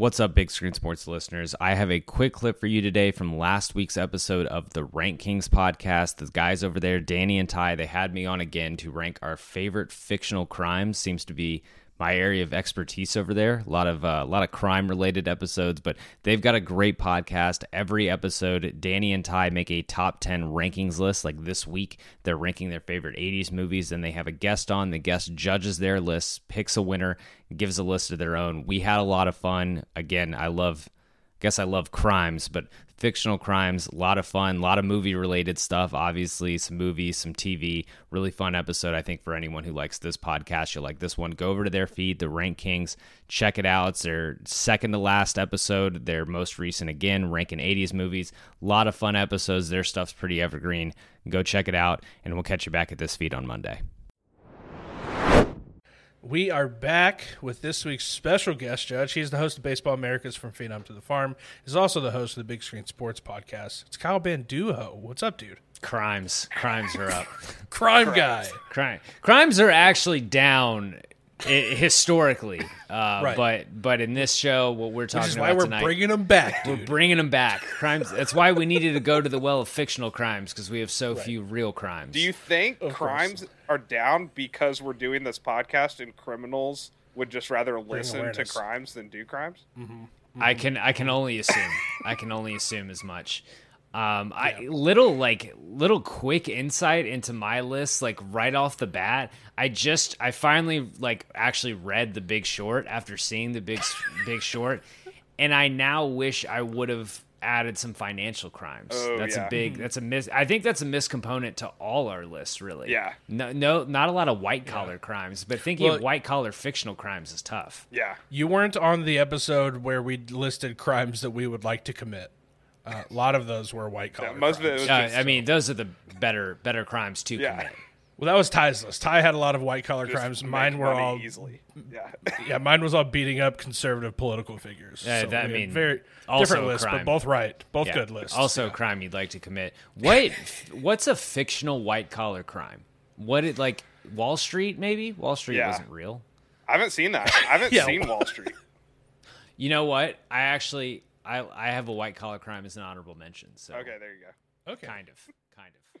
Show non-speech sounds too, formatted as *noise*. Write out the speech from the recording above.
What's up, Big Screen Sports listeners? I have a quick clip for you today from last week's episode of the Rank Kings podcast. The guys over there, Danny and Ty, they had me on again to rank our favorite fictional crimes. Seems to be my area of expertise over there. A lot of uh, a lot of crime related episodes, but they've got a great podcast. Every episode, Danny and Ty make a top ten rankings list. Like this week, they're ranking their favorite '80s movies, and they have a guest on. The guest judges their list, picks a winner, gives a list of their own. We had a lot of fun. Again, I love guess I love crimes, but fictional crimes, a lot of fun, a lot of movie related stuff. Obviously, some movies, some TV. Really fun episode, I think, for anyone who likes this podcast. You'll like this one. Go over to their feed, The Rank Kings. Check it out. It's their second to last episode, their most recent, again, ranking 80s movies. A lot of fun episodes. Their stuff's pretty evergreen. Go check it out, and we'll catch you back at this feed on Monday. We are back with this week's special guest judge. He's the host of Baseball Americas from Phenom to the Farm. He's also the host of the Big Screen Sports Podcast. It's Kyle Banduho. What's up, dude? Crimes. Crimes are up. *laughs* Crime guy. Crime. Crimes are actually down i- historically, uh, *laughs* Right. but but in this show, what we're talking Which is about why we're tonight, bringing him back, we're bringing them back. Crimes. That's why we needed to go to the well of fictional crimes because we have so few real crimes. Do you think Of course. crimes are down because we're doing this podcast and criminals would just rather listen to crimes than do crimes? I can I can only assume. I can only assume as much. Um, I little like little quick insight into my list, like right off the bat. I just I finally like actually read The Big Short after seeing The Big *laughs* Big Short, and I now wish I would have added some financial crimes. Oh, that's yeah. a big. That's a miss. I think that's a miscomponent to all our lists, really. Yeah. No, no, not a lot of white collar crimes, but thinking Well- of white collar fictional crimes is tough. Yeah. You weren't on the episode where we listed crimes that we would like to commit. Uh, a lot of those were white collar. Yeah, most of it crimes. was Uh, just, I mean, those are the better better crimes to Yeah. commit. Well, that was Ty's list. Ty had a lot of white collar crimes. Mine were all easily. Yeah. *laughs* yeah. Mine was all beating up conservative political figures. Yeah, So that- I we had mean, very different list, crime. but both right, both Yeah. good lists. Also, a crime you'd like to commit. What? *laughs* what's a fictional white collar crime? What it like? Wall Street, maybe? Wall Street Yeah. wasn't real. I haven't seen that. I haven't *laughs* Yeah. seen Wall Street. You know what? I actually, I, I have a white collar crime as an honorable mention. So Okay, there you go. okay. kind of, kind of.